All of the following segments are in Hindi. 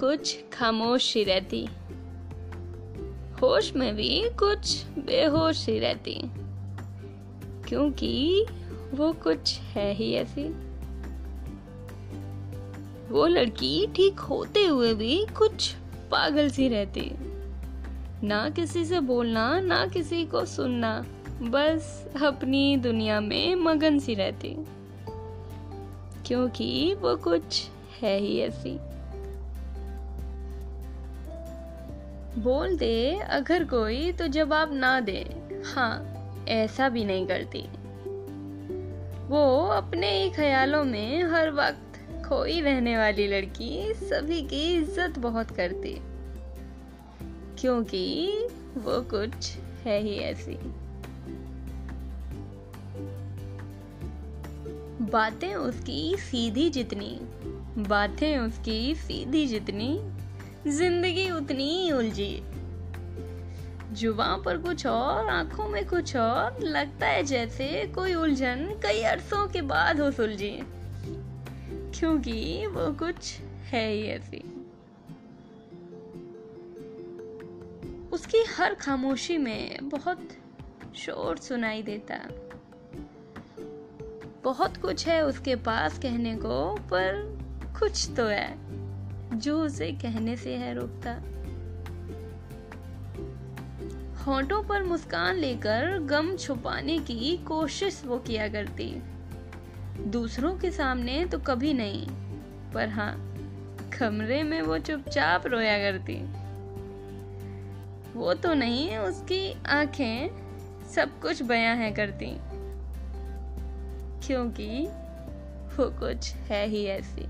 कुछ खामोश रहती। होश में भी कुछ बेहोश रहती। क्योंकि वो कुछ है ही ऐसी। वो लड़की ठीक होते हुए भी कुछ पागल सी रहती। ना किसी से बोलना, ना किसी को सुनना, बस अपनी दुनिया में मगन सी रहती। क्योंकि वो कुछ है ही ऐसी। बोल दे अगर कोई तो जवाब ना दे। हाँ ऐसा भी नहीं करती। वो अपने ही ख्यालों में हर वक्त खोई रहने वाली लड़की सभी की इज़्ज़त बहुत करती। क्योंकि वो कुछ है ही ऐसी। बातें उसकी सीधी जितनी, बातें उसकी सीधी जितनी ज़िंदगी उतनी ही उलझी। जुबा पर कुछ और, आँखों में कुछ और, लगता है जैसे कोई उलझन कई अरसों के बाद हो सुलझी। क्योंकि वो कुछ है ही ऐसी। उसकी हर खामोशी में बहुत शोर सुनाई देता। बहुत कुछ है उसके पास कहने को, पर कुछ तो है। जो उसे कहने से है रोकता। होठों पर मुस्कान लेकर गम छुपाने की कोशिश वो किया करती। दूसरों के सामने तो कभी नहीं, पर हाँ कमरे में वो चुपचाप रोया करती। वो तो नहीं, उसकी आँखें सब कुछ बयां है करती। क्योंकि वो कुछ है ही ऐसी।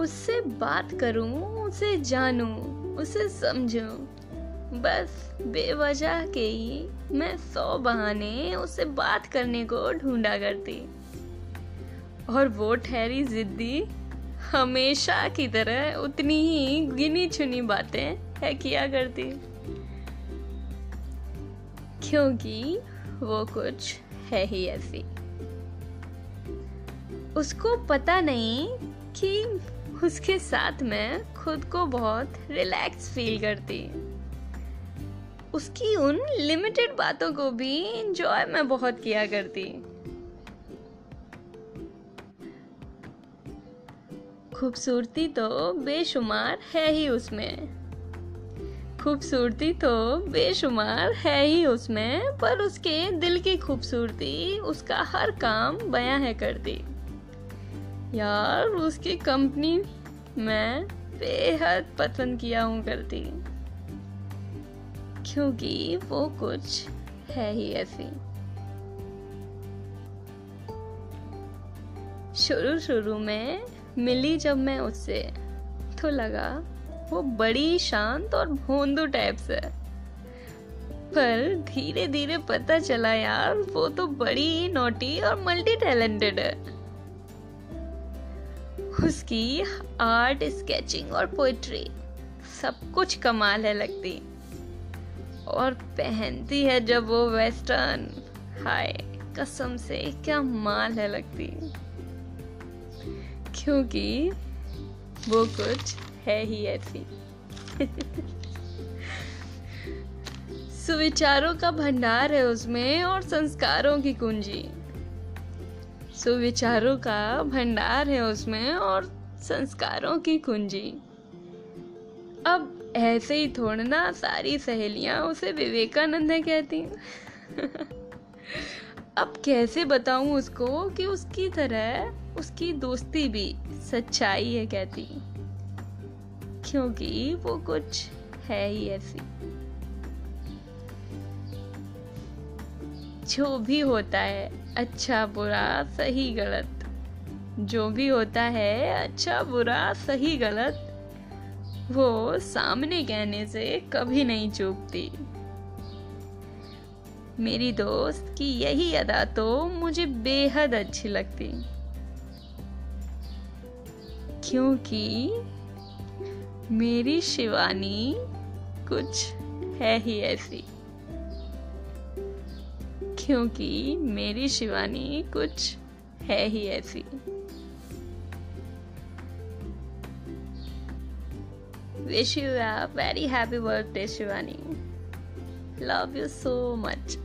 उससे बात करूँ, उसे जानूं, उसे समझूं। बस बेवजह के ही मैं सौ बहाने उससे बात करने को ढूंढा करती। और वो ठहरी जिद्दी हमेशा की तरह उतनी ही गिनी चुनी बातें है किया करती। क्योंकि वो कुछ है ही ऐसी। उसको पता नहीं कि उसके साथ मैं खुद को बहुत रिलैक्स फील करती। उसकी उन लिमिटेड बातों को भी इंजॉय मैं बहुत किया करती। खूबसूरती तो बेशुमार है ही उसमें। खूबसूरती तो बेशुमार है ही उसमें, पर उसके दिल की खूबसूरती, उसका हर काम बयां है करती। यार, उसकी कंपनी मैं बेहद पसंद किया हूँ करती। क्योंकि वो कुछ है ही ऐसी। शुरू शुरू में मिली जब मैं उससे तो लगा वो बड़ी शांत और भोंदू टाइप से। पर धीरे धीरे पता चला यार, वो तो बड़ी नोटी और मल्टी टैलेंटेड है। उसकी आर्ट, स्केचिंग और पोइट्री सब कुछ कमाल है लगती। और पहनती है जब वो वेस्टर्न। हाय, कसम से, क्या माल है लगती। क्योंकि वो कुछ है ही ऐसी। सुविचारों का भंडार है उसमें और संस्कारों की कुंजी। सुविचारों का भंडार है उसमें और संस्कारों की कुंजी। अब ऐसे ही थोड़ना सारी सहेलियाँ उसे विवेकानंद है कहती अब कैसे बताऊँ उसको कि उसकी तरह उसकी दोस्ती भी सच्चाई है कहती। क्योंकि वो कुछ है ही ऐसी। जो भी होता है अच्छा बुरा, सही, गलत। जो भी होता है अच्छा बुरा, सही, गलत, वो सामने कहने से कभी नहीं चूकती। मेरी दोस्त की यही अदा तो मुझे बेहद अच्छी लगती। क्योंकि मेरी शिवानी कुछ है ही ऐसी। क्योंकि मेरी शिवानी कुछ है ही ऐसी। Wish you are very happy birthday Shivani love you so much